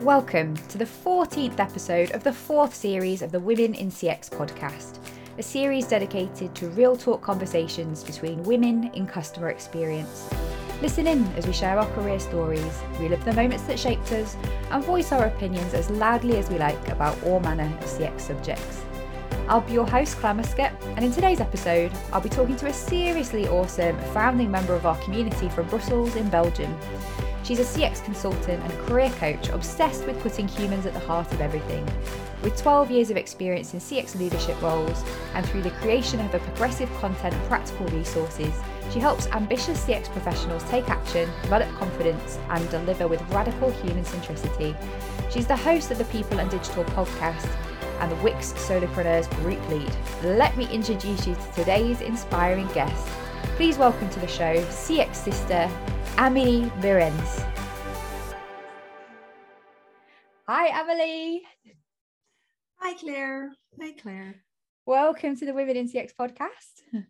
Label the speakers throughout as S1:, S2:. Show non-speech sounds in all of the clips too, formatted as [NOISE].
S1: Welcome to the 14th episode of the fourth series of the Women in CX podcast, a series dedicated to real talk conversations between women in customer experience. Listen in as we share our career stories, relive the moments that shaped us, and voice our opinions as loudly as we like about all manner of CX subjects. I'll be your host, Claire Muscat, and in today's episode, I'll be talking to a seriously awesome founding member of our community from Brussels in Belgium. She's a CX consultant and career coach obsessed with putting humans at the heart of everything. With 12 years of experience in CX leadership roles and through the creation of a progressive content and practical resources, she helps ambitious CX professionals take action, develop confidence, and deliver with radical human centricity. She's the host of the People and Digital podcast and the WiCX Solopreneurs Group Lead. Let me introduce you to today's inspiring guest. Please welcome to the show CX sister Amelie Behrens. Hi, Amelie.
S2: Hi, Claire. Hi, Claire.
S1: Welcome to the Women in CX podcast.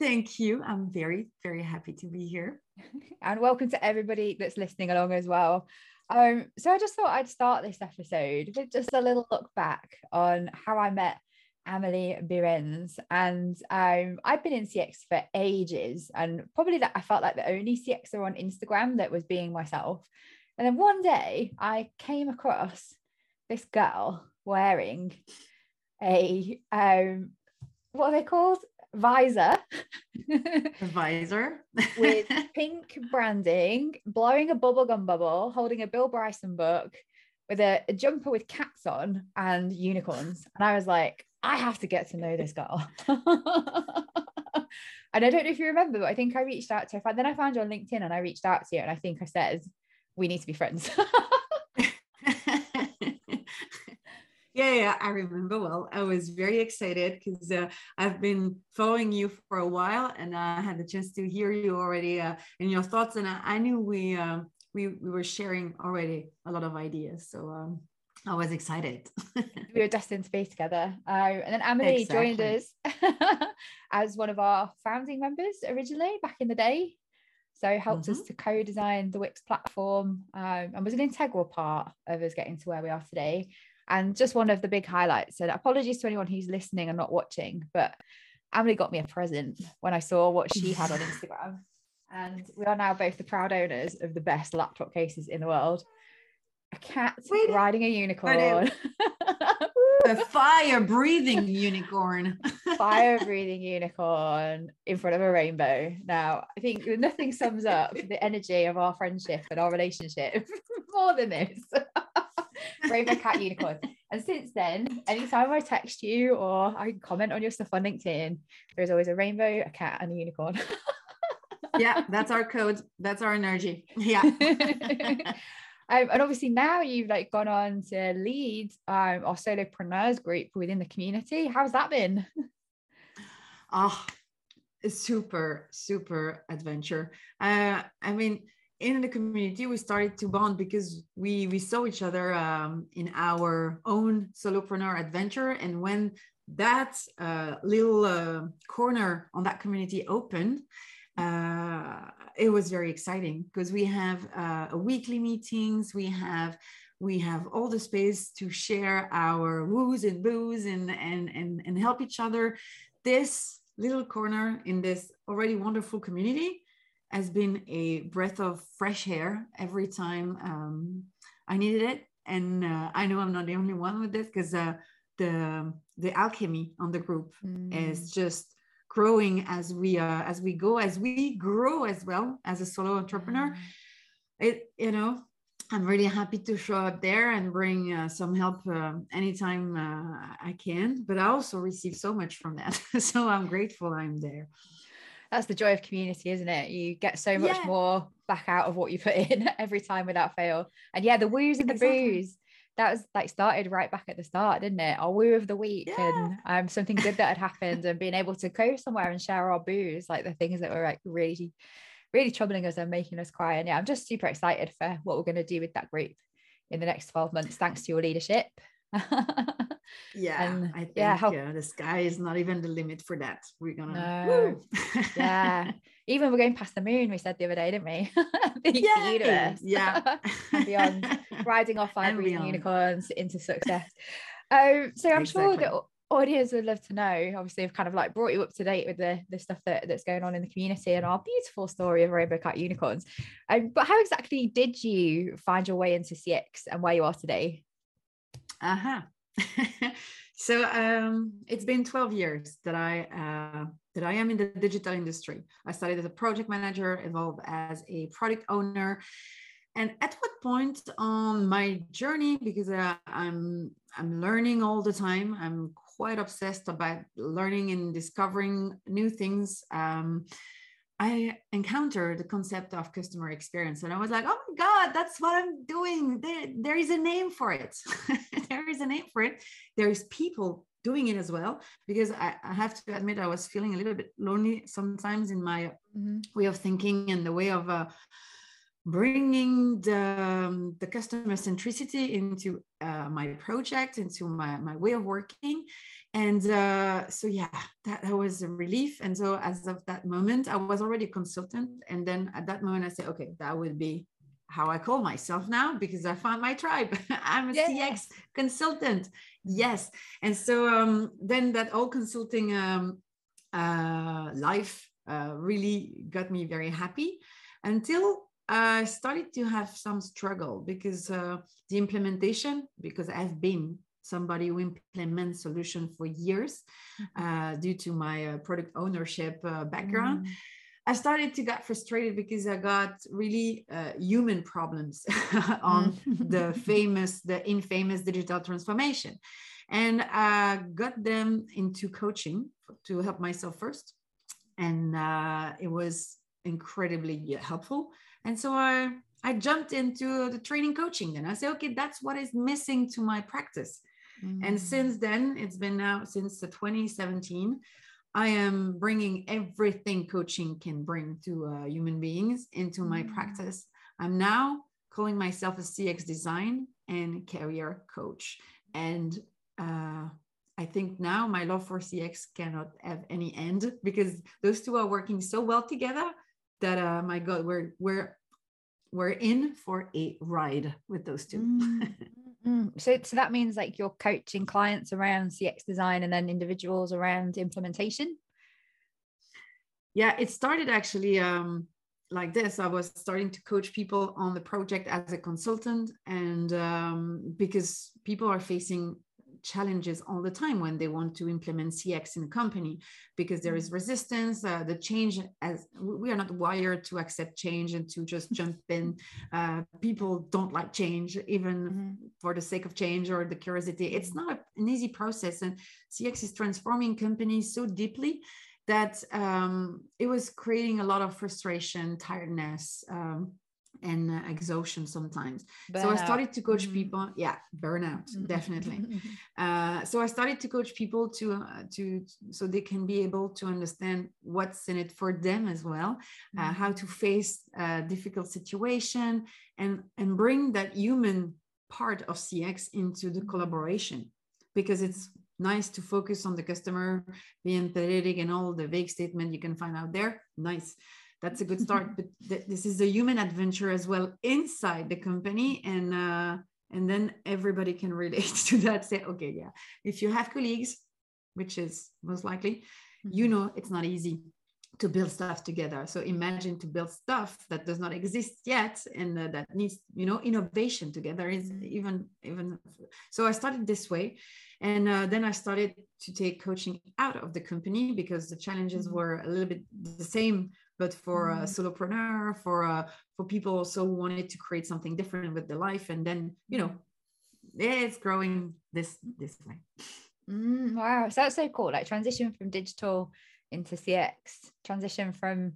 S2: Thank you. I'm very, very happy to be here. [LAUGHS]
S1: and welcome to everybody that's listening along as well. Um, so I just thought I'd start this episode with just a little look back on how I met Amelie Behrens. And um, I've been in CX for ages, and probably that I felt like the only CXer on Instagram that was being myself. And then one day I came across this girl wearing a um, what are they called? Visor. [LAUGHS]
S2: visor
S1: with [LAUGHS] pink branding, blowing a bubblegum bubble, holding a Bill Bryson book with a, a jumper with cats on and unicorns. And I was like, I have to get to know this girl. [LAUGHS] and I don't know if you remember, but I think I reached out to her. Then I found you on LinkedIn and I reached out to you and I think I said, we need to be friends. [LAUGHS]
S2: yeah, yeah, I remember well. I was very excited because uh, I've been following you for a while and I had the chance to hear you already uh, in your thoughts. And I, I knew we, uh, we, we were sharing already a lot of ideas. So um, I was excited. [LAUGHS]
S1: we were destined to be together. Uh, and then Amelie exactly. joined us [LAUGHS] as one of our founding members originally back in the day. So helped mm-hmm. us to co-design the WiCX platform um, and was an integral part of us getting to where we are today. And just one of the big highlights. And apologies to anyone who's listening and not watching, but Amelie got me a present when I saw what she had on [LAUGHS] Instagram. And we are now both the proud owners of the best laptop cases in the world a cat Wait, riding a unicorn.
S2: a fire breathing unicorn. [LAUGHS]
S1: fire breathing unicorn in front of a rainbow. Now, I think nothing sums up the energy of our friendship and our relationship [LAUGHS] more than this. [LAUGHS] rainbow cat unicorn. And since then, anytime I text you or I comment on your stuff on LinkedIn, there's always a rainbow, a cat, and a unicorn.
S2: yeah, that's our code. That's our energy. Yeah.
S1: Um, and obviously now you've like gone on to lead um, our solopreneurs group within the community. How's that been? [LAUGHS]
S2: Oh, a super, super adventure. Uh, I mean, in the community, we started to bond because we we saw each other um, in our own solopreneur adventure, and when that uh, little uh, corner on that community opened, uh, it was very exciting because we have uh, weekly meetings we have we have all the space to share our woos and boos and and and, and help each other this little corner in this already wonderful community has been a breath of fresh air every time um, i needed it and uh, i know i'm not the only one with this because uh, the the alchemy on the group mm. is just growing as we uh, as we go as we grow as well as a solo entrepreneur mm. it you know i'm really happy to show up there and bring uh, some help uh, anytime uh, i can but i also receive so much from that [LAUGHS] so i'm grateful i'm there
S1: that's the joy of community isn't it you get so much yeah. more back out of what you put in [LAUGHS] every time without fail and yeah the woos and the exactly. boos that was like started right back at the start, didn't it? Our woo of the week yeah. and um, something good that had happened and being able to go somewhere and share our boos, like the things that were like really, really troubling us and making us cry. And yeah, I'm just super excited for what we're going to do with that group in the next 12 months, thanks to your leadership. [LAUGHS]
S2: yeah, and, I think yeah, help- the sky is not even the limit for that. We're gonna no.
S1: yeah. [LAUGHS] even we're going past the moon, we said the other day, didn't we? [LAUGHS] the
S2: universe. Yeah. [LAUGHS]
S1: and beyond, [LAUGHS] riding off five unicorns into success. Um, so I'm exactly. sure that audience would love to know. Obviously, I've kind of like brought you up to date with the, the stuff that, that's going on in the community and our beautiful story of Rainbow Cat Unicorns. Um, but how exactly did you find your way into CX and where you are today?
S2: Uh-huh. so um, it's been 12 years that I uh, that I am in the digital industry. I started as a project manager, evolved as a product owner. And at what point on my journey, because uh, I'm I'm learning all the time, I'm quite obsessed about learning and discovering new things. Um, I encountered the concept of customer experience and I was like, oh my God, that's what I'm doing. There, there is a name for it. [LAUGHS] there is a name for it. There's people doing it as well. Because I, I, have to admit, I was feeling a little bit lonely sometimes in my mm-hmm. way of thinking and the way of uh, bringing the, um, the customer centricity into uh, my project, into my, my way of working. And uh, so, yeah, that, that was a relief. And so, as of that moment, I was already a consultant. And then at that moment, I said, okay, that would be how I call myself now because I found my tribe. [LAUGHS] I'm a yeah. CX consultant. Yes. And so um, then that all consulting um, uh, life uh, really got me very happy until I started to have some struggle because uh, the implementation, because I've been somebody who implements solution for years mm-hmm. uh, due to my uh, product ownership uh, background. Mm. I started to get frustrated because I got really uh, human problems [LAUGHS] on mm. the [LAUGHS] famous, the infamous digital transformation. And I got them into coaching to help myself first. And uh, it was incredibly helpful and so I, I jumped into the training coaching. Then I said, okay, that's what is missing to my practice. Mm. And since then, it's been now since the 2017, I am bringing everything coaching can bring to uh, human beings into my mm. practice. I'm now calling myself a CX design and career coach. And uh, I think now my love for CX cannot have any end because those two are working so well together that uh, my God, we're we're we're in for a ride with those 2
S1: mm-hmm. [LAUGHS] So, so that means like you're coaching clients around CX design and then individuals around implementation.
S2: Yeah, it started actually um, like this. I was starting to coach people on the project as a consultant, and um, because people are facing challenges all the time when they want to implement CX in a company because there is mm-hmm. resistance. Uh, the change, as we are not wired to accept change and to just [LAUGHS] jump in. Uh, people don't like change, even mm-hmm. for the sake of change or the curiosity. It's not an easy process, and CX is transforming companies so deeply that um, it was creating a lot of frustration, tiredness. Um, and uh, exhaustion sometimes. Burnout. So I started to coach mm-hmm. people. Yeah, burnout, mm-hmm. definitely. [LAUGHS] uh, so I started to coach people to uh, to so they can be able to understand what's in it for them as well, uh, mm-hmm. how to face a difficult situation, and and bring that human part of CX into the mm-hmm. collaboration, because it's nice to focus on the customer, be empathetic, and all the vague statement you can find out there. Nice that's a good start but th- this is a human adventure as well inside the company and uh, and then everybody can relate [LAUGHS] to that say okay yeah if you have colleagues which is most likely you mm-hmm. know it's not easy to build stuff together so imagine to build stuff that does not exist yet and uh, that needs you know innovation together is mm-hmm. even even so i started this way and uh, then i started to take coaching out of the company because the challenges mm-hmm. were a little bit the same but for a mm-hmm. solopreneur, for uh, for people also who wanted to create something different with their life, and then you know, it's growing this this way.
S1: Mm, wow, so that's so cool. Like transition from digital into CX, transition from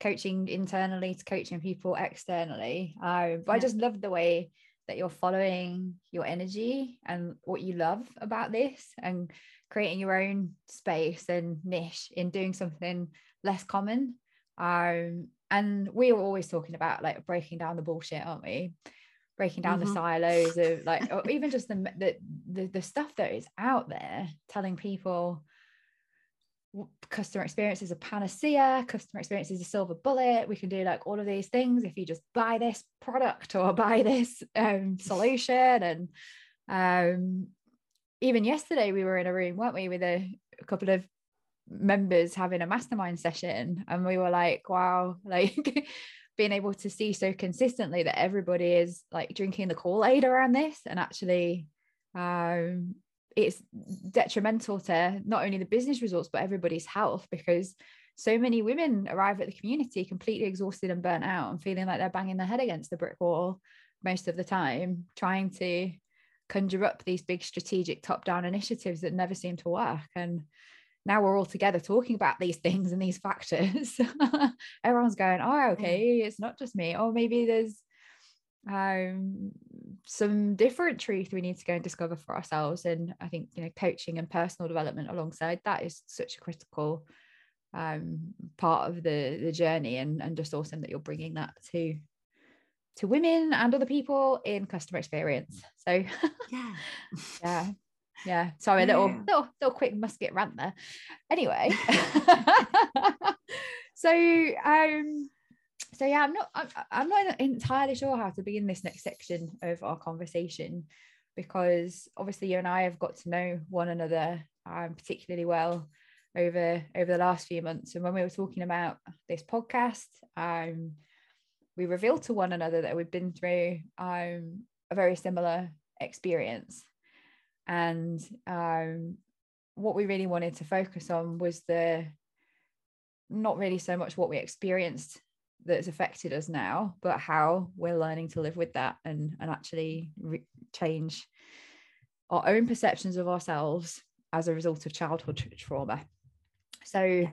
S1: coaching internally to coaching people externally. Um, but yeah. I just love the way that you're following your energy and what you love about this and creating your own space and niche in doing something less common um, and we were always talking about like breaking down the bullshit, aren't we? Breaking down mm-hmm. the silos of [LAUGHS] like, or even just the, the the the stuff that is out there, telling people customer experience is a panacea customer experience is a silver bullet we can do like all of these things if you just buy this product or [LAUGHS] buy this um, solution and um, even yesterday we were in a room weren't we with a, a couple of members having a mastermind session and we were like wow [LAUGHS] like being able to see so consistently that everybody is like drinking the kool-aid around this. And actually um it's detrimental to not only the business results but everybody's health because so many women arrive at the community completely exhausted and burnt out and feeling like they're banging their head against the brick wall most of the time trying to conjure up these big strategic top down initiatives that never seem to work. And now we're all together talking about these things and these factors. [LAUGHS] Everyone's going oh okay it's not just me. Or maybe there's um some different truth we need to go and discover for ourselves. And i think you know coaching and personal development alongside that is such a critical um part of the the journey and and just awesome that you're bringing that to to women and other people in customer experience. So [LAUGHS]
S2: yeah.
S1: yeah yeah sorry
S2: yeah.
S1: little little little quick Muscat rant there. Anyway. [LAUGHS] [LAUGHS] So um so yeah i'm not I'm, I'm not entirely sure how to begin this next section of our conversation because obviously you and i have got to know one another um, particularly well over over the last few months. And when we were talking about this podcast um we revealed to one another that we've been through um a very similar experience and um, what we really wanted to focus on was the not really so much what we experienced that's affected us now but how we're learning to live with that and and actually re- change our own perceptions of ourselves as a result of childhood trauma. So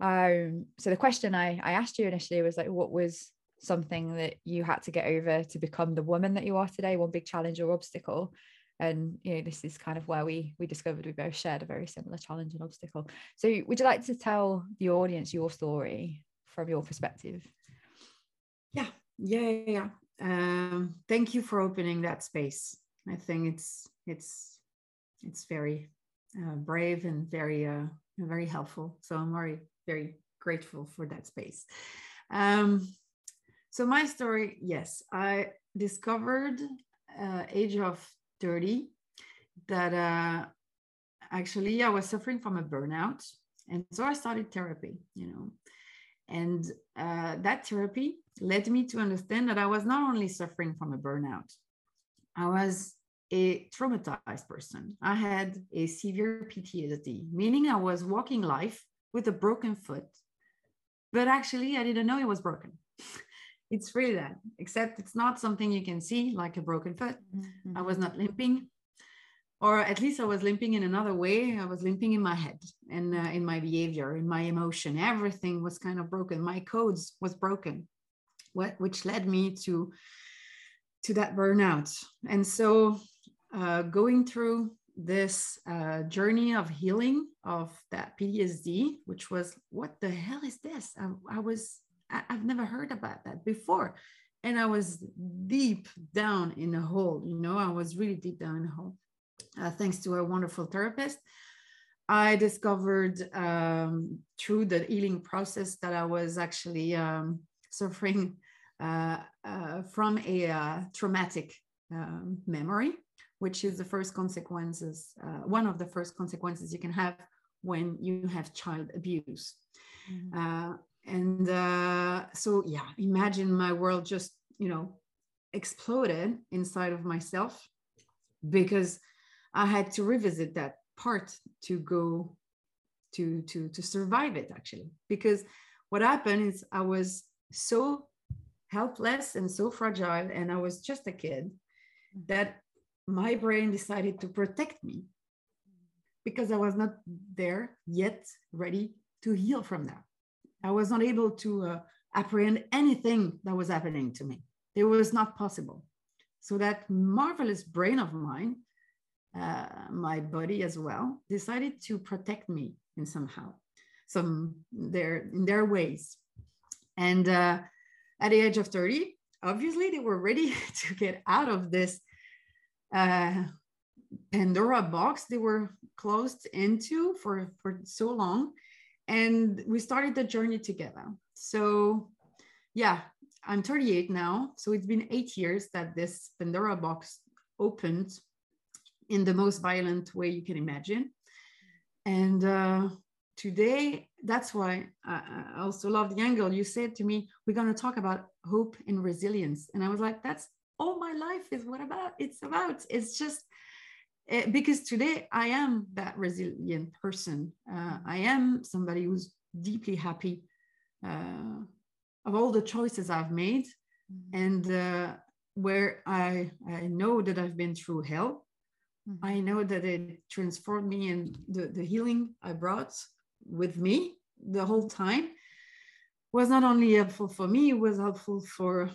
S1: um so the question i i asked you initially was like what was something that you had to get over to become the woman that you are today? One big challenge or obstacle and you know this is kind of where we we discovered we both shared a very similar challenge and obstacle. So would you like to tell the audience your story from your perspective?
S2: Yeah. Yeah yeah um, thank you for opening that space. I think it's it's it's very uh, brave and very uh, very helpful. So i'm very very grateful for that space. Um, so my story yes i discovered uh, age of 30 that uh, actually I was suffering from a burnout. And so I started therapy, you know. And uh, that therapy led me to understand that I was not only suffering from a burnout, I was a traumatized person. I had a severe PTSD, meaning I was walking life with a broken foot, but actually I didn't know it was broken. [LAUGHS] it's really that except it's not something you can see like a broken foot. Mm-hmm. i was not limping or at least i was limping in another way. I was limping in my head and uh, in my behavior in my emotion. Everything was kind of broken. My codes was broken what which led me to to that burnout. And so uh, going through this uh, journey of healing of that ptsd which was what the hell is this? I, I was I, have never heard about that before. And I was deep down in a hole, you know, I was really deep down in the hole. Uh, thanks to a wonderful therapist. I discovered um, through the healing process that I was actually um, suffering uh, uh, from a uh, traumatic um, memory, which is the first consequences, uh, one of the first consequences you can have when you have child abuse. Mm-hmm. Uh, and uh, so yeah imagine my world just you know exploded inside of myself because i had to revisit that part to go to to to survive it actually. Because what happened is i was so helpless and so fragile and i was just a kid that my brain decided to protect me because i was not there yet ready to heal from that I was not able to uh, apprehend anything that was happening to me. It was not possible. So that marvelous brain of mine, uh, my body as well, decided to protect me in somehow, some their in their ways. And uh, at the age of 30, obviously they were ready [LAUGHS] to get out of this uh, Pandora box they were closed into for for so long, and we started the journey together. So, yeah, I'm 38 now, so it's been eight years that this Pandora box opened in the most violent way you can imagine, and. Uh, today that's why I, also love the angle you said to me we're going to talk about hope and resilience and i was like that's all my life is what about it's about it's just uh, because today i am that resilient person uh, i am somebody who's deeply happy uh, of all the choices i've made mm-hmm. and uh, where i i know that i've been through hell mm-hmm. I know that it transformed me and the, the healing I brought with me the whole time was not only helpful for me, it was helpful for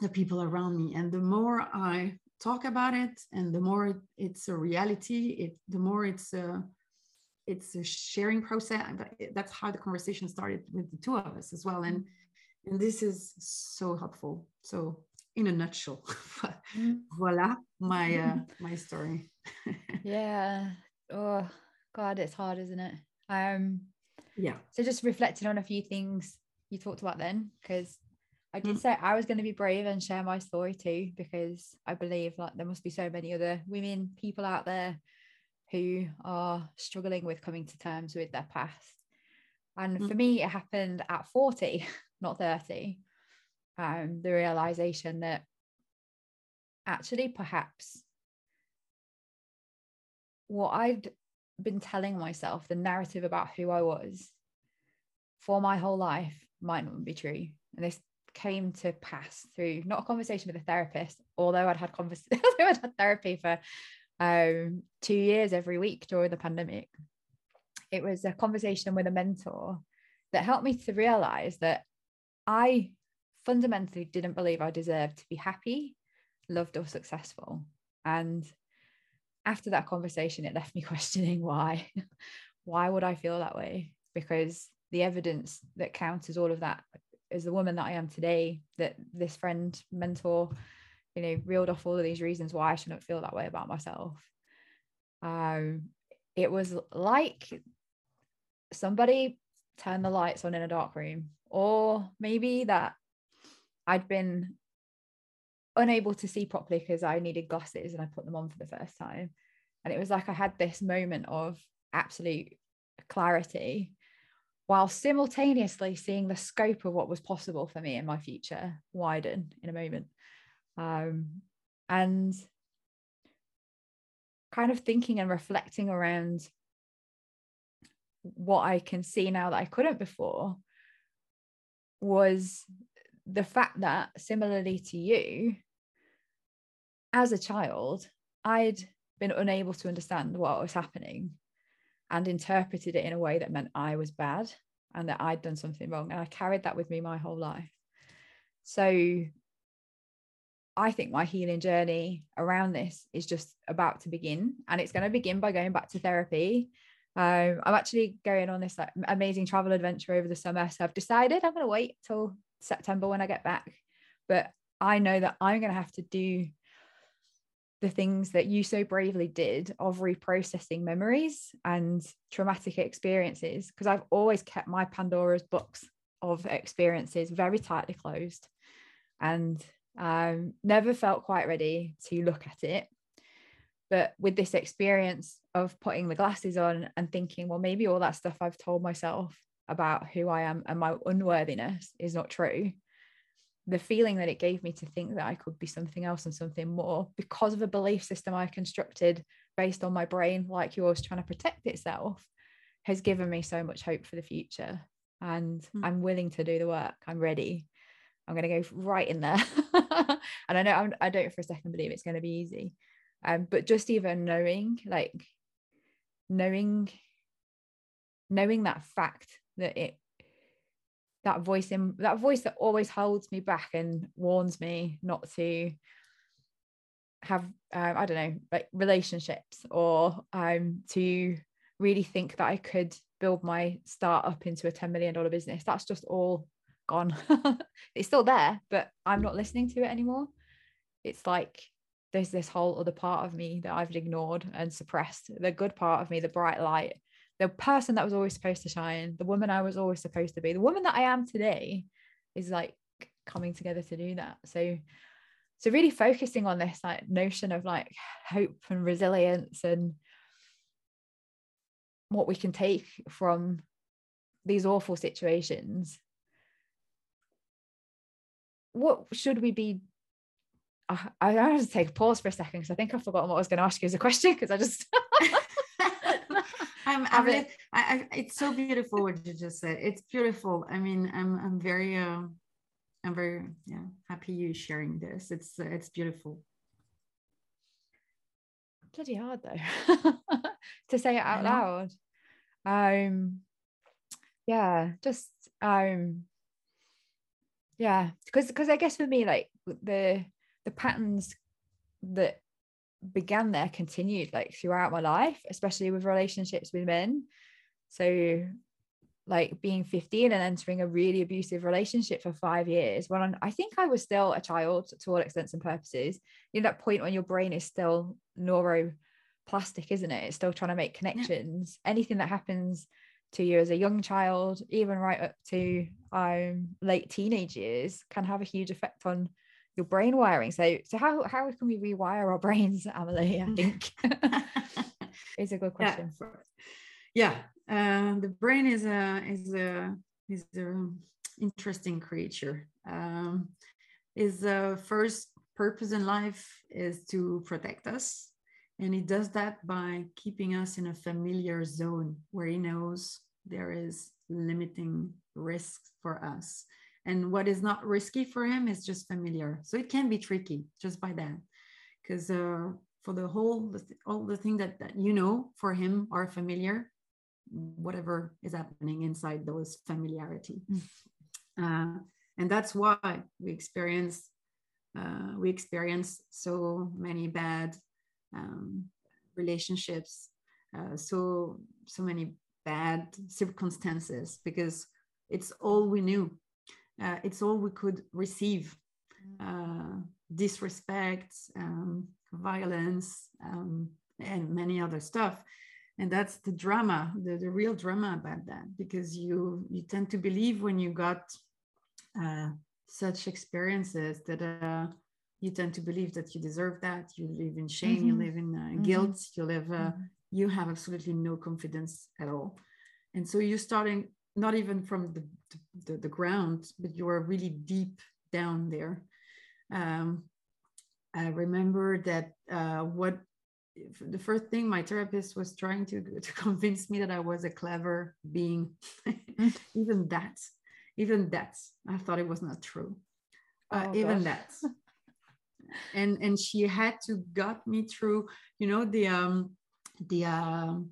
S2: the people around me. And the more I talk about it and the more it's a reality, it the more it's a it's a sharing process. That's how the conversation started with the two of us as well. And and this is so helpful. So in a nutshell, mm. [LAUGHS] voila my uh, my story. [LAUGHS]
S1: yeah. Oh God, it's hard, isn't it? Um,
S2: yeah.
S1: So just reflecting on a few things you talked about then, because I did mm. say I was going to be brave and share my story too, because I believe like there must be so many other women, people out there who are struggling with coming to terms with their past. And mm. for me, it happened at 40, [LAUGHS] not 30. Um, the realization that actually perhaps what I'd been telling myself the narrative about who I was for my whole life might not be true. And this came to pass through not a conversation with a therapist, although I'd had convers- [LAUGHS] I'd had therapy for um, two years every week during the pandemic. It was a conversation with a mentor that helped me to realize that I fundamentally didn't believe I deserved to be happy, loved, or successful. And after that conversation, it left me [LAUGHS] questioning why. [LAUGHS] why would I feel that way? Because the evidence that counters all of that is the woman that I am today, that this friend, mentor, you know, reeled off all of these reasons why I shouldn't feel that way about myself. Um, it was like somebody turned the lights on in a dark room, or maybe that I'd been unable to see properly because I needed glasses and I put them on for the first time. And it was like I had this moment of absolute clarity while simultaneously seeing the scope of what was possible for me in my future widen in a moment. Um, and kind of thinking and reflecting around what I can see now that I couldn't before was the fact that similarly to you as a child i'd been unable to understand what was happening and interpreted it in a way that meant i was bad and that i'd done something wrong and i carried that with me my whole life so i think my healing journey around this is just about to begin and it's going to begin by going back to therapy um, i'm actually going on this like amazing travel adventure over the summer so i've decided i'm going to wait till September when I get back. But I know that I'm going to have to do the things that you so bravely did of reprocessing memories and traumatic experiences because I've always kept my Pandora's box of experiences very tightly closed and um, never felt quite ready to look at it. But with this experience of putting the glasses on and thinking, well, maybe all that stuff I've told myself about who I am and my unworthiness is not true, the feeling that it gave me to think that I could be something else and something more because of a belief system I constructed based on my brain, like yours, trying to protect itself, has given me so much hope for the future. And mm. I'm willing to do the work. I'm ready. I'm going to go right in there. [LAUGHS] and I know I'm, I do not for a second believe it's going to be easy. Um, but just even knowing, like, knowing, knowing that fact that it that voice in that voice that always holds me back and warns me not to have um, I don't know like relationships or um to really think that I could build my startup into a 10 million dollar business. That's just all gone. [LAUGHS] It's still there but I'm not listening to it anymore. It's like there's this whole other part of me that I've ignored and suppressed. The good part of me, the bright light, the person that was always supposed to shine, the woman I was always supposed to be, the woman that I am today is like coming together to do that. So so really focusing on this like notion of like hope and resilience and what we can take from these awful situations what should we be I, I have to take a pause for a second because I think I've forgotten what I was going to ask you as a question because I just [LAUGHS]
S2: I'm, I'm I, I, it's so beautiful what you just said. It's beautiful. I mean, I'm I'm very um I'm very yeah happy you sharing this. It's uh, it's beautiful.
S1: Bloody hard though [LAUGHS] to say it out loud. Um, yeah, just um, yeah, because because I guess for me like the the patterns that began there continued like throughout my life, especially with relationships with men. So like being 15 and entering a really abusive relationship for five years when I think I was still a child to all extents and purposes. You know, that point when your brain is still neuroplastic, isn't it? It's still trying to make connections. Yeah. Anything that happens to you as a young child, even right up to um, late teenage years, can have a huge effect on your brain wiring. So, so how how can we rewire our brains, [LAUGHS] Amelie? I [LAUGHS] think [LAUGHS] is a good question.
S2: Yeah, yeah. Uh, the brain is a is a is a interesting creature. Um, is the first purpose in life is to protect us, and it does that by keeping us in a familiar zone where he knows there is limiting risks for us and what is not risky for him is just familiar. So it can be tricky just by that because uh, for the whole all the things that, that you know for him are familiar whatever is happening inside those familiarity. Mm. uh, and that's why we experience uh, we experience so many bad um, relationships uh, so so many bad circumstances because it's all we knew uh, it's all we could receive mm. uh, disrespect um, violence um, and many other stuff and that's the drama the, the real drama about that because you you tend to believe when you got uh, such experiences that uh, you tend to believe that you deserve that you live in shame mm-hmm. you live in uh, mm-hmm. guilt you live uh, mm-hmm. you have absolutely no confidence at all and so you're starting not even from the, the, the ground, but you are really deep down there. Um, I remember that uh, what the first thing my therapist was trying to, to [LAUGHS] convince me that I was a clever being. [LAUGHS] even that, even that, I thought it was not true. Uh, oh, even that. [LAUGHS] and and she had to got me through, you know, the um the um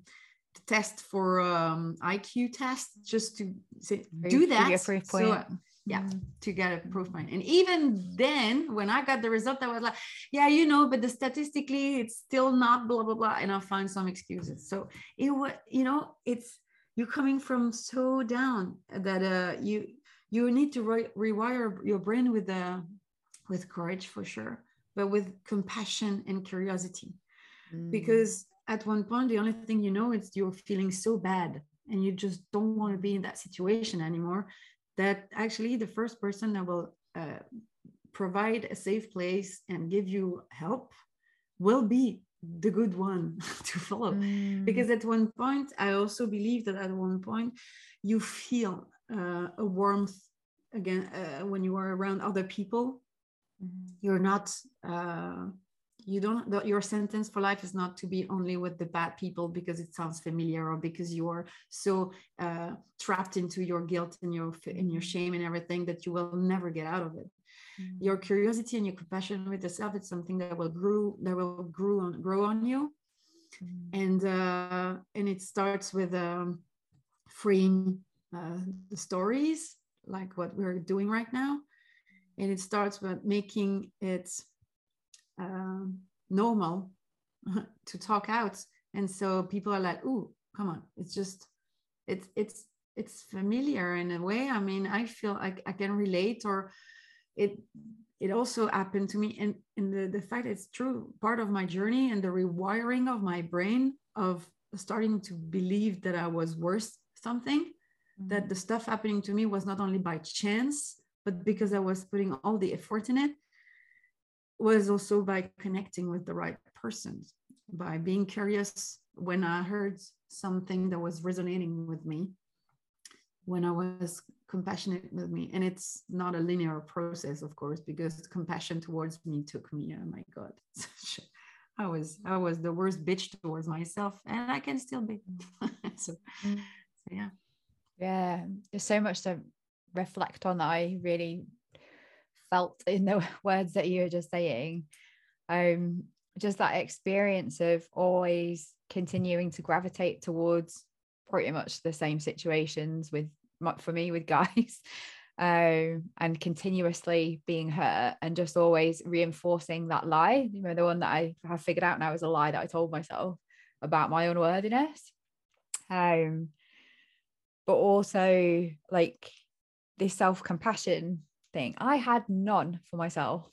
S2: test for um, IQ test just to say, do that. So, yeah, mm-hmm. to get a proof point. And even then, when I got the result, I was like, yeah, you know, but the statistically, it's still not blah blah blah, and I'll find some excuses. So it was, you know, it's you're coming from so down that uh, you you need to re- rewire your brain with uh, with courage for sure, but with compassion and curiosity, mm. because at one point the only thing you know is you're feeling so bad and you just don't want to be in that situation anymore that actually the first person that will uh, provide a safe place and give you help will be the good one [LAUGHS] to follow mm. because at one point i also believe that at one point you feel uh, a warmth again uh, when you are around other people mm. you're not uh, you don't your sentence for life is not to be only with the bad people because it sounds familiar or because you are so uh, trapped into your guilt and your in your mm-hmm. shame and everything that you will never get out of it mm-hmm. your curiosity and your compassion with yourself it's something that will grow that will grow on grow on you mm-hmm. and uh, and it starts with um, freeing uh, the stories like what we're doing right now and it starts with making it um, normal [LAUGHS] to talk out. And so people are like oh come on. It's just it's it's it's familiar in a way. I mean i feel like i can relate or it it also happened to me. And, and the, the fact it's true part of my journey and the rewiring of my brain of starting to believe that i was worth something mm-hmm. that the stuff happening to me was not only by chance but because i was putting all the effort in it was also by connecting with the right persons by being curious. When i heard something that was resonating with me when i was compassionate with me and it's not a linear process of course because compassion towards me took me oh my god. [LAUGHS] I was i was the worst bitch towards myself and i can still be. [LAUGHS] So,
S1: mm. so yeah. Yeah there's so much to reflect on that i really felt in the [LAUGHS] words that you were just saying um just that experience of always continuing to gravitate towards pretty much the same situations with for me with [LAUGHS] guys um, and continuously being hurt and just always reinforcing that lie. You know the one that i have figured out now is a lie that i told myself about my unworthiness. Um but also like this self-compassion thing i had none for myself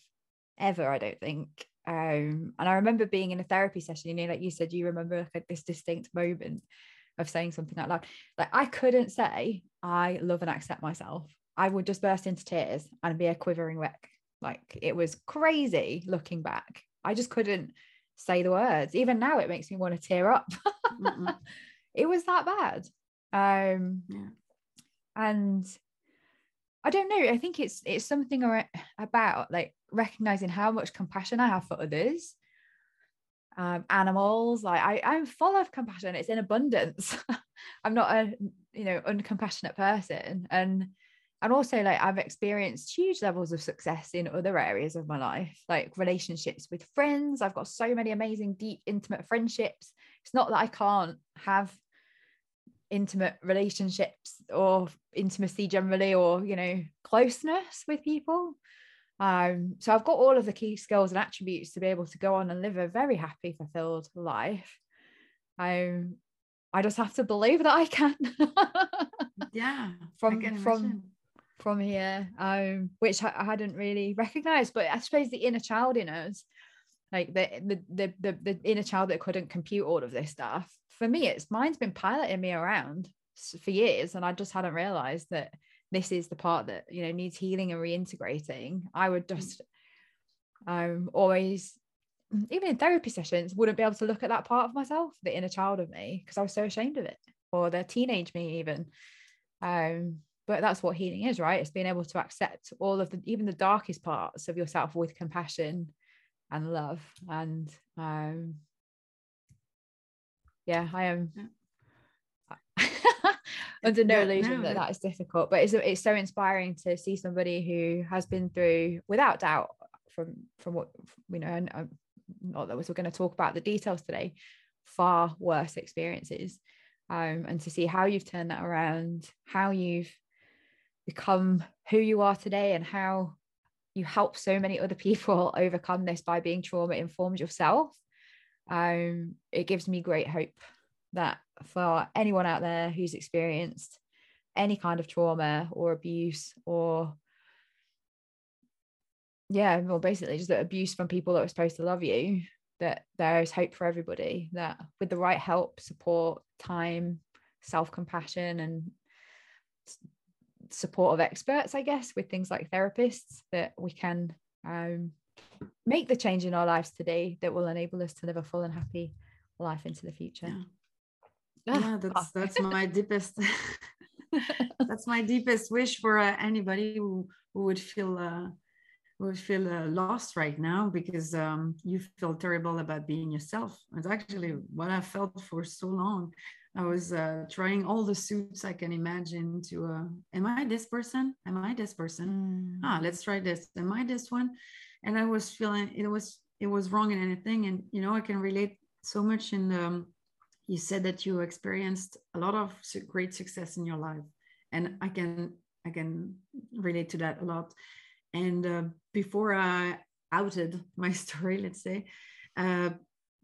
S1: ever i don't think um and i remember being in a therapy session you know like you said you remember like this distinct moment of saying something out loud. Like I couldn't say I love and accept myself. I would just burst into tears and be a quivering wreck. Like it was crazy looking back. I just couldn't say the words. Even now it makes me want to tear up. [LAUGHS] it was that bad. Um yeah. and I don't know. I think it's it's something about like recognizing how much compassion I have for others um, animals. Like I, I'm full of compassion. It's in abundance. [LAUGHS] I'm not a you know uncompassionate person, and and also like I've experienced huge levels of success in other areas of my life, like relationships with friends. I've got so many amazing, deep, intimate friendships. It's not that I can't have intimate relationships or intimacy generally or you know closeness with people um, so I've got all of the key skills and attributes to be able to go on and live a very happy, fulfilled life. Um, I just have to believe that I can. [LAUGHS]
S2: yeah.
S1: From from from here, um, which I, I hadn't really recognized, but I suppose the inner child in us, like the, the the the the inner child that couldn't compute all of this stuff. For me, it's mine's been piloting me around for years, and I just hadn't realized that this is the part that you know needs healing and reintegrating. I would mm. just um always even in therapy sessions wouldn't be able to look at that part of myself the inner child of me because i was so ashamed of it or the teenage me even. Um but that's what healing is right? It's being able to accept all of the even the darkest parts of yourself with compassion and love and um yeah i am. [LAUGHS] Under no illusion no, that that is difficult but it's, it's so inspiring to see somebody who has been through without doubt from from what we know and um, not that we're going to talk about the details today far worse experiences um, and to see how you've turned that around how you've become who you are today and how you help so many other people [LAUGHS] overcome this by being trauma informed yourself um, it gives me great hope that for anyone out there who's experienced any kind of trauma or abuse or yeah well basically just abuse from people that were supposed to love you that there is hope for everybody that with the right help support time self-compassion and support of experts i guess with things like therapists that we can um, make the change in our lives today that will enable us to live a full and happy life into the future yeah
S2: yeah that's that's my [LAUGHS] deepest [LAUGHS] that's my deepest wish for uh, anybody who, who would feel uh, would feel uh, lost right now because um, you feel terrible about being yourself. It's actually what I felt for so long. I was uh, trying all the suits I can imagine to, uh, am I this person? Am I this person? Mm. Ah, let's try this. Am I this one? And I was feeling it was, it was wrong in anything. And, you know, I can relate so much in the, um, you said that you experienced a lot of great success in your life. And i can i can relate to that a lot. And uh, before i outed [LAUGHS] my story let's say uh,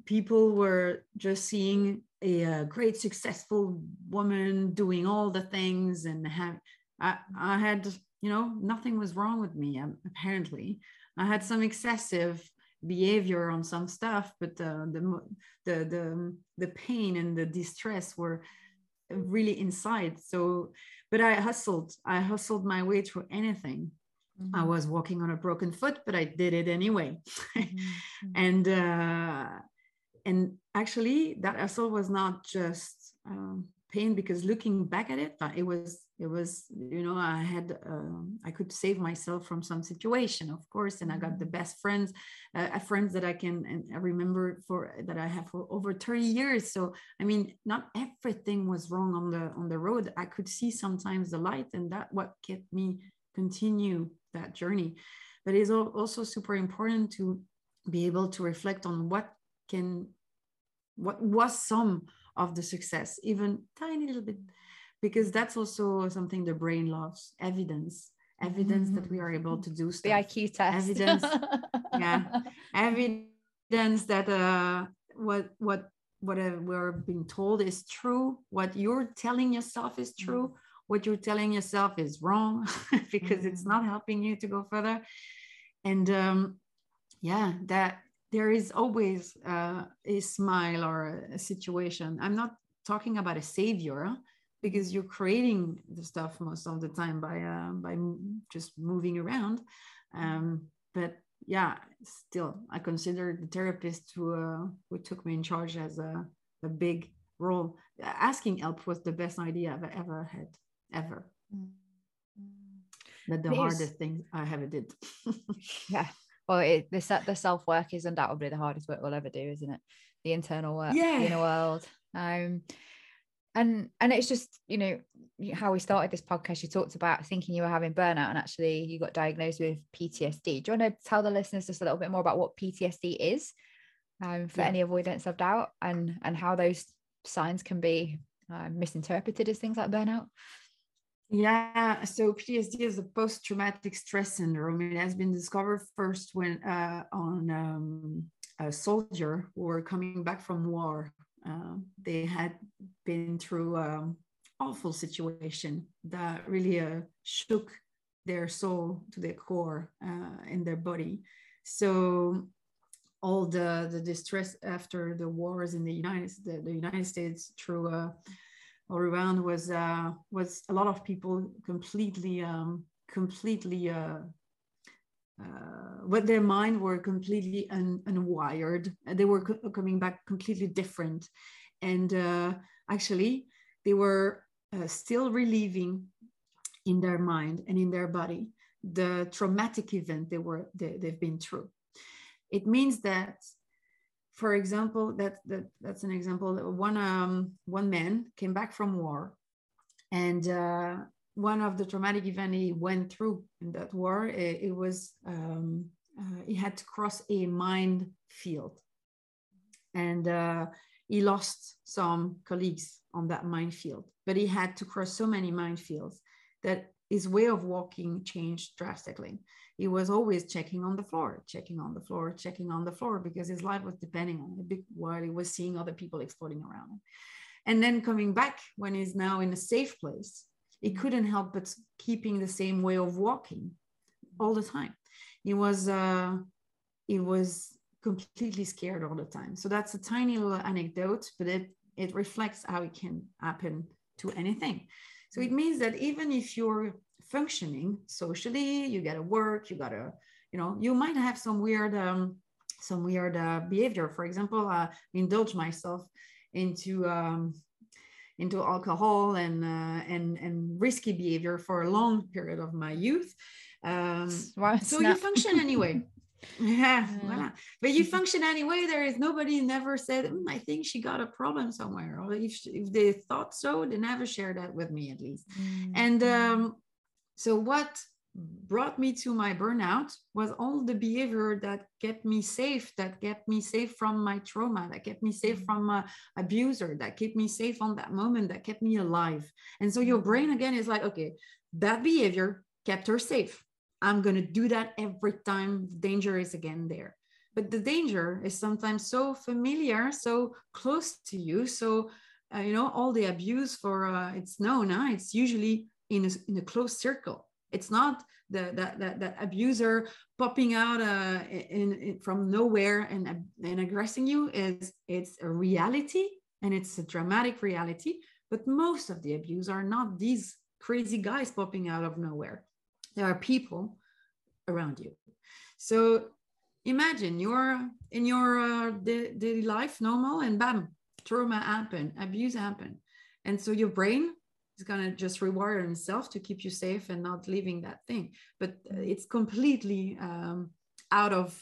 S2: people were just seeing a, a, great successful woman doing all the things and have I, I had you know nothing was wrong with me um, apparently I had some excessive behavior on some stuff, but uh, the, the, the, the pain and the distress were really inside. So, but I hustled, I hustled my way through anything. Mm-hmm. I was walking on a broken foot, but I did it anyway. [LAUGHS] mm-hmm. and, uh, and actually that hustle was not just um, pain because looking back at it, it was it was you know i had um, i could save myself from some situation of course and i got the mm-hmm. best friends uh, friends that i can and i remember for that i have for over 30 years. So i mean not everything was wrong on the on the road. I could see sometimes the light and that what kept me continue that journey. But it's also super important to be able to reflect on what can what was some of the success even tiny little bit because that's also something the brain loves evidence evidence mm-hmm. that we are able to do stuff.
S1: the iq test
S2: evidence yeah [LAUGHS] evidence that uh what what what uh, we're being told is true what you're telling yourself is true mm-hmm. what you're telling yourself is wrong [LAUGHS] because mm-hmm. it's not helping you to go further and um yeah that there is always uh, a smile or a situation i'm not talking about a savior because you're creating the stuff most of the time by uh, by just moving around. Um, but yeah still i consider the therapist who uh, who took me in charge as a, a big role. Asking help was the best idea i've ever had ever. Mm. but the hardest thing i ever did. [LAUGHS]
S1: Yeah. Well it, the, the self-work is undoubtedly the hardest work we'll ever do isn't it? The internal work yeah. in a world. Um and and it's just you know how we started this podcast you talked about thinking you were having burnout and actually you got diagnosed with ptsd do you want to tell the listeners just a little bit more about what ptsd is um, for yeah. any avoidance of doubt and and how those signs can be uh, misinterpreted as things like burnout
S2: yeah, so PTSD is a post-traumatic stress syndrome. It has been discovered first when uh, on um, a soldier who were coming back from war uh, they had been through an awful situation that really uh, shook their soul to their core uh, in their body. So all the, the distress after the wars in the United the, the United States through uh, all around was uh, was a lot of people completely um, completely uh, what their mind were completely un, unwired. They were co- coming back completely different, and uh, actually they were uh, still relieving in their mind and in their body the traumatic event they were they, they've been through. It means that, for example, that, that that's an example. One um, one man came back from war, and uh, one of the traumatic events he went through in that war, it, it was um, uh, he had to cross a mine field, and uh, he lost some colleagues on that minefield. But he had to cross so many minefields that his way of walking changed drastically. He was always checking on the floor, checking on the floor, checking on the floor because his life was depending on it while he was seeing other people exploding around. And then coming back when he's now in a safe place, he couldn't help but keeping the same way of walking all the time. He was uh, he was completely scared all the time. So that's a tiny little anecdote, but it it reflects how it can happen to anything. So it means that even if you're functioning socially, you gotta work, you gotta, you know, you might have some weird um, some weird uh, behavior. For example, uh, indulge myself into um, into alcohol and uh, and and risky behavior for a long period of my youth. Um, so you function anyway. [LAUGHS] yeah, yeah. but you function anyway. There is nobody never said, mm, I think she got a problem somewhere. Or if, if they thought so, they never shared that with me at least. Mm-hmm. And um, so what brought me to my burnout was all the behavior that kept me safe that kept me safe from my trauma that kept me safe mm-hmm. from a abuser that kept me safe on that moment that kept me alive. And so your brain again is like okay that behavior kept her safe. I'm going to do that every time danger is again there. But the danger is sometimes so familiar so close to you so uh, you know all the abuse for uh, it's known huh? it's usually in a, in a close circle it's not the that that, that abuser popping out uh, in, in from nowhere and and aggressing you. Is it's a reality and it's a dramatic reality but most of the abuse are not these crazy guys popping out of nowhere. There are people around you. So imagine you're in your uh, daily life normal and bam trauma happen abuse happen. And so your brain is going to just rewire himself to keep you safe and not leaving that thing but uh, it's completely um, out of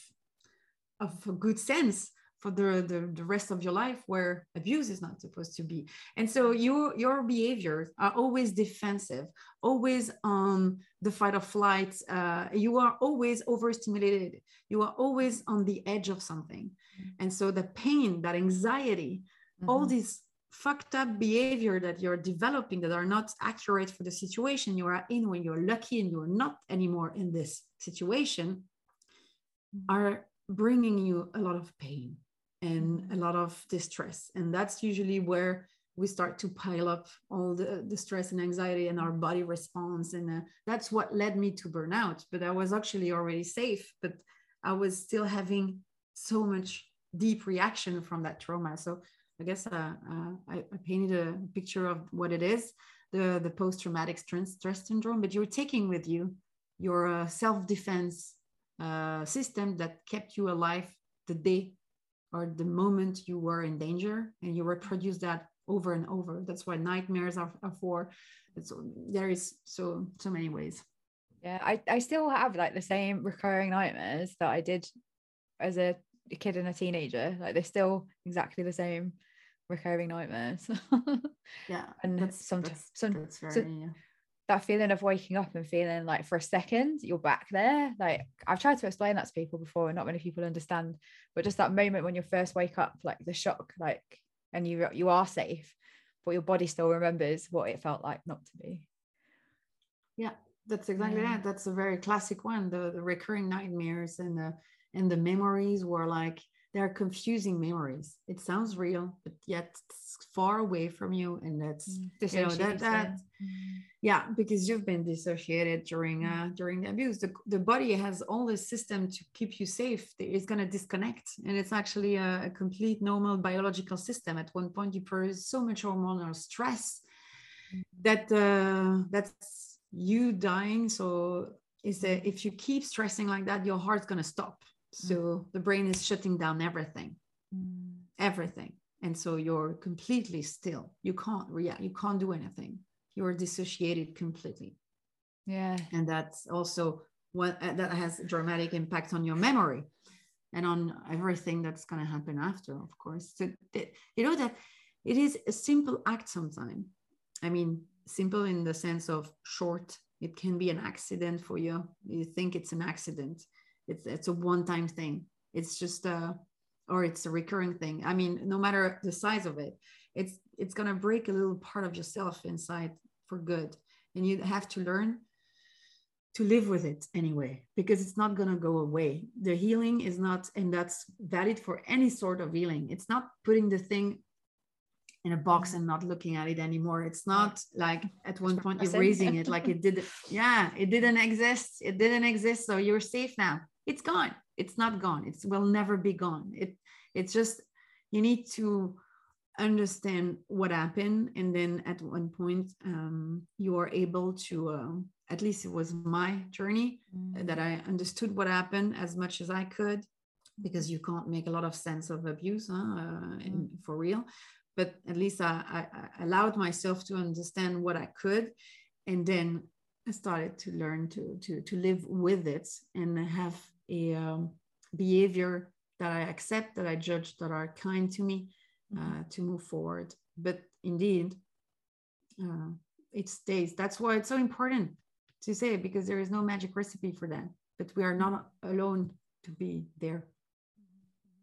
S2: of good sense for the, the, the rest of your life where abuse is not supposed to be and so your your behaviors are always defensive always on the fight or flight uh, you are always overstimulated you are always on the edge of something mm-hmm. and so the pain that anxiety mm-hmm. all these fucked up behavior that you're developing that are not accurate for the situation you are in when you're lucky and you're not anymore in this situation mm-hmm. are bringing you a lot of pain and a lot of distress. And that's usually where we start to pile up all the, the stress and anxiety and our body response. And uh, that's what led me to burnout but i was actually already safe but i was still having so much deep reaction from that trauma. So I guess uh, uh, I, I, painted a picture of what it is, the, the post-traumatic stress, stress syndrome, but you're taking with you your uh, self-defense uh, system that kept you alive the day or the moment you were in danger and you reproduce that over and over. That's why nightmares are, are for. It's, there is so, so many ways.
S1: Yeah, I, I still have like the same recurring nightmares that I did as a kid and a teenager like they're still exactly the same recurring nightmares
S2: yeah [LAUGHS]
S1: and that's, sometimes some, that's very, so yeah. that feeling of waking up and feeling like for a second you're back there like i've tried to explain that to people before and not many people understand but just that moment when you first wake up like the shock like and you you are safe but your body still remembers what it felt like not to be
S2: yeah that's exactly yeah. that that's a very classic one the, the recurring nightmares and the and the memories were like they're confusing memories. It sounds real but yet it's far away from you and that's mm, you know that, that mm. yeah because you've been dissociated during mm. uh during the abuse. The, the body has all this system to keep you safe. It's going to disconnect and it's actually a, a, complete normal biological system. At one point you produce so much hormonal stress that uh that's you dying. So is that if you keep stressing like that your heart's going to stop so mm. the brain is shutting down everything, mm. everything. And so you're completely still. You can't react, you can't do anything. You're dissociated completely.
S1: Yeah.
S2: And that's also what uh, that has a dramatic impact on your memory and on everything that's going to happen after, of course. So, you know, that it is a simple act sometimes. I mean, simple in the sense of short. It can be an accident for you. You think it's an accident it's it's a one time thing. It's just a or it's a recurring thing. I mean no matter the size of it it's it's going to break a little part of yourself inside for good. And you have to learn to live with it anyway because it's not going to go away. The healing is not and that's valid for any sort of healing. It's not putting the thing in a box and not looking at it anymore. It's not like at one point you're raising it like it did yeah it didn't exist. It didn't exist so you're safe now it's gone it's not gone it will never be gone it it's just you need to understand what happened and then at one point um, you are able to uh, at least it was my journey mm. that i understood what happened as much as i could because you can't make a lot of sense of abuse huh, uh, in, mm. for real but at least I, I, I allowed myself to understand what i could and then I started to learn to to to live with it and have a um, behavior that I accept, that I judge, that are kind to me uh, mm-hmm. to move forward. But indeed, uh, it stays. That's why it's so important to say because there is no magic recipe for that. But we are not alone to be there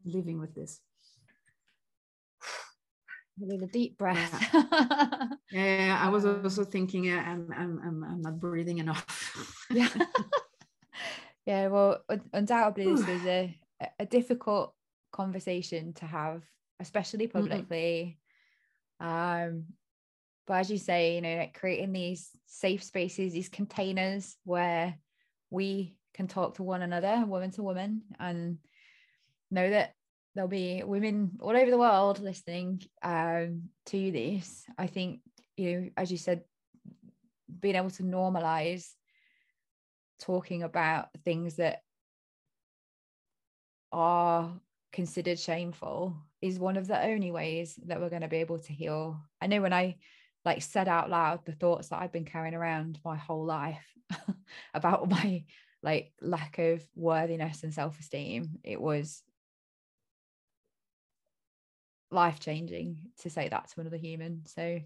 S2: living with this.
S1: Really a deep breath.
S2: Yeah. [LAUGHS] yeah, I was also thinking uh, I'm, I'm, I'm, I'm not breathing enough.
S1: yeah. [LAUGHS] Yeah, well, undoubtedly, this is [SIGHS] a, a difficult conversation to have, especially publicly. Mm-hmm. Um, but as you say you know like creating these safe spaces these containers where we can talk to one another woman to woman and know that there'll be women all over the world listening um, to this i think you know as you said being able to normalize talking about things that are considered shameful is one of the only ways that we're going to be able to heal. I know when I like said out loud the thoughts that I've been carrying around my whole life [LAUGHS] about my like lack of worthiness and self-esteem, it was life changing to say that to another human. So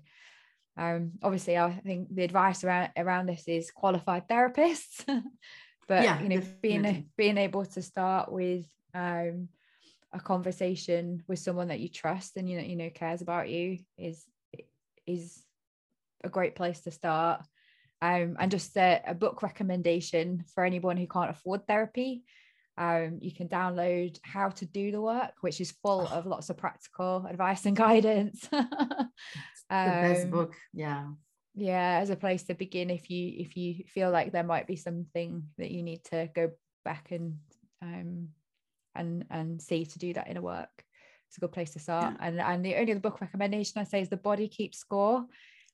S1: um, obviously, I think the advice around around this is qualified therapists, [LAUGHS] but yeah, you know, being being able to start with um, a conversation with someone that you trust and you know you know cares about you is is a great place to start. Um, and just a, a book recommendation for anyone who can't afford therapy. Um, you can download How to Do the Work, which is full of lots of practical advice and [LAUGHS] guidance.
S2: um, [LAUGHS] the best book yeah
S1: yeah as a place to begin if you if you feel like there might be something that you need to go back and um and and see to do that in a work it's a good place to start yeah. and and the only other book recommendation i say is the body keeps score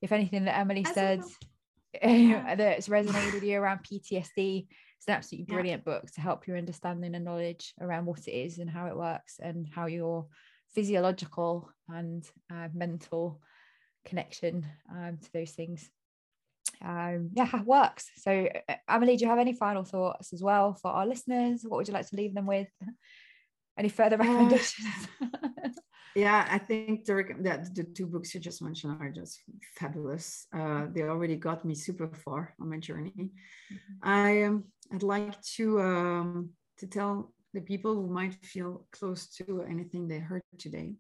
S1: if anything that emily said [LAUGHS] yeah. that's resonated with you around ptsd it's an absolutely brilliant yeah. book to help your understanding and knowledge around what it is and how it works and how your physiological and uh, mental connection um, to those things. Um, yeah works. So uh, Emily do you have any final thoughts as well for our listeners? What would you like to leave them with? Any further uh, recommendations?
S2: uh, [LAUGHS] yeah I think the, that the two books you just mentioned are just fabulous. Uh, they already got me super far on my journey. Mm-hmm. I um, I'd like to um, to tell the people who might feel close to anything they heard today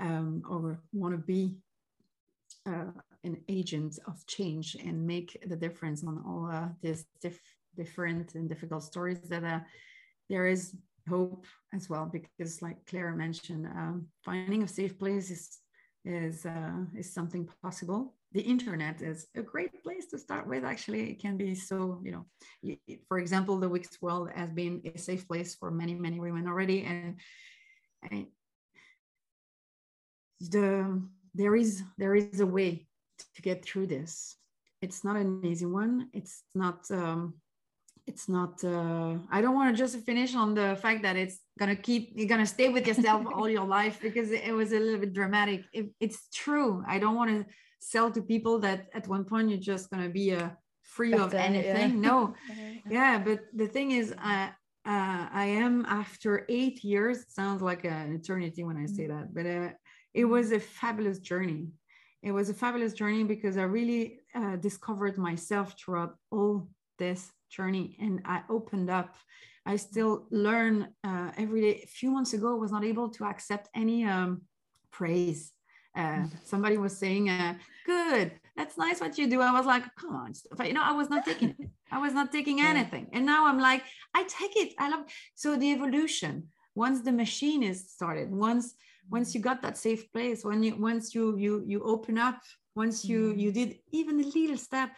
S2: um, or want to be uh, an agent of change and make the difference on all uh, these diff- different and difficult stories that uh, there is hope as well because like clara mentioned um, finding a safe place is is uh, is something possible the internet is a great place to start with actually. It can be so you know for example the WiCX world has been a safe place for many many women already and, and the there is there is a way to get through this. It's not an easy one. It's not um, it's not uh, i don't want to just finish on the fact that it's gonna keep you're gonna stay with yourself [LAUGHS] all your life because it was a little bit dramatic. It, it's true. I don't want to sell to people that at one point you're just gonna be uh, free Better, of anything yeah. no [LAUGHS] yeah but the thing is i uh, i am after eight years sounds like an eternity when i say that but uh, it was a fabulous journey. It was a fabulous journey because I really uh, discovered myself throughout all this journey and I opened up. I still learn uh, every day. A few months ago, I was not able to accept any um, praise. Uh, somebody was saying, uh, "Good, that's nice what you do." I was like, "Come on, you know." I was not taking it. I was not taking [LAUGHS] anything, and now I'm like, I take it. I love. It. So the evolution. Once the machine is started, once once you got that safe place when you once you you you open up once you mm. you did even a little step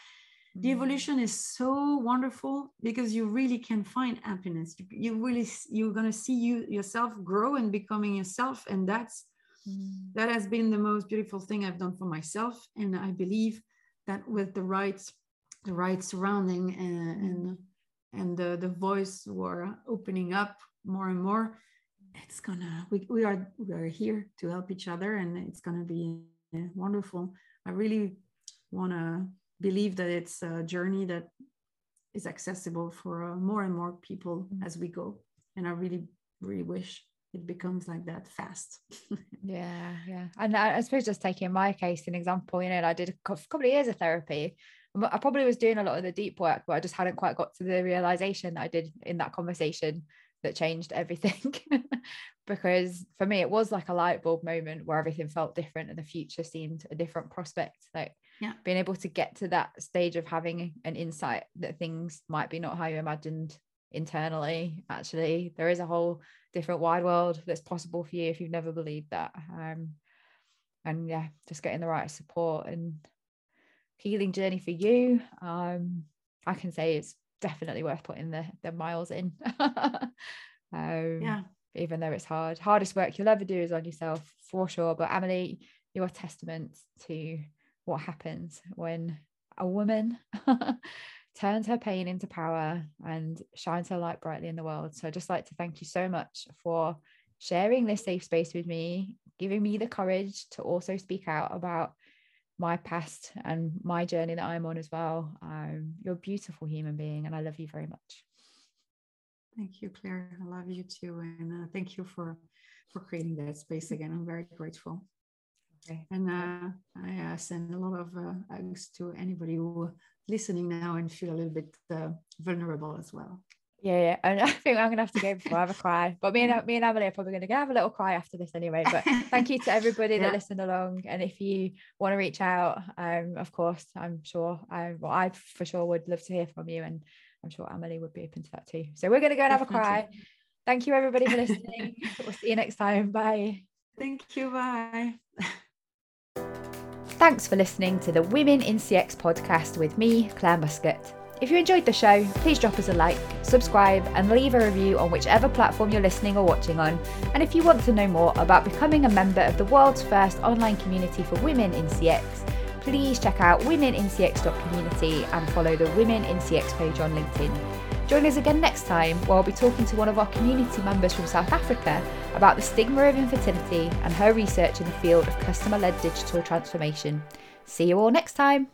S2: the mm-hmm. evolution is so wonderful because you really can find happiness you, you really you're going to see you yourself grow and becoming yourself and that's mm. that has been the most beautiful thing i've done for myself and i believe that with the right the right surrounding and and, and the, the voice were opening up more and more it's gonna we, we are we are here to help each other and it's gonna be wonderful i really want to believe that it's a journey that is accessible for uh, more and more people mm-hmm. as we go and i really really wish it becomes like that fast. [LAUGHS]
S1: Yeah yeah. And I, I, suppose just taking my case an example you know i did a couple of years of therapy i probably was doing a lot of the deep work but i just hadn't quite got to the realization that i did in that conversation that changed everything. [LAUGHS] Because for me it was like a light bulb moment where everything felt different and the future seemed a different prospect. Like yeah. being able to get to that stage of having an insight that things might be not how you imagined internally actually there is a whole different wide world that's possible for you if you've never believed that um and yeah, just getting the right support and healing journey for you. Um, I can say it's definitely worth putting the the miles in. [LAUGHS]
S2: um, yeah.
S1: Even though it's hard, hardest work you'll ever do is on yourself for sure. But Emily, you're a testament to what happens when a woman [LAUGHS] turns her pain into power and shines her light brightly in the world. So I'd just like to thank you so much for sharing this safe space with me, giving me the courage to also speak out about my past and my journey that I'm on as well. Um, you're a beautiful human being, and I love you very much.
S2: Thank you, Claire. I love you too, and uh, thank you for for creating that space again. I'm very grateful. Okay. And uh, I uh, send a lot of uh, hugs to anybody who listening now and feel a little bit uh, vulnerable as well.
S1: Yeah, yeah, and [LAUGHS] I think I'm gonna have to go before I have a cry. But me and me and Emily are probably gonna go have a little cry after this anyway. But thank you to [LAUGHS] everybody yeah. that listened along. And if you want to reach out, um, of course, I'm sure I well, I for sure would love to hear from you, and I'm sure Emily would be open to that too. So we're gonna go and have a cry. Thank you everybody for listening. [LAUGHS] we'll see you next time. Bye.
S2: Thank you. Bye.
S1: Thanks for listening to the Women in CX podcast with me, Claire Muscat. If you enjoyed the show, please drop us a like, subscribe, and leave a review on whichever platform you're listening or watching on. And if you want to know more about becoming a member of the world's first online community for women in CX, please check out womenincx.community and follow the Women in CX page on LinkedIn. Join us again next time where I'll be talking to one of our community members from South Africa about the stigma of infertility and her research in the field of customer led digital transformation. See you all next time.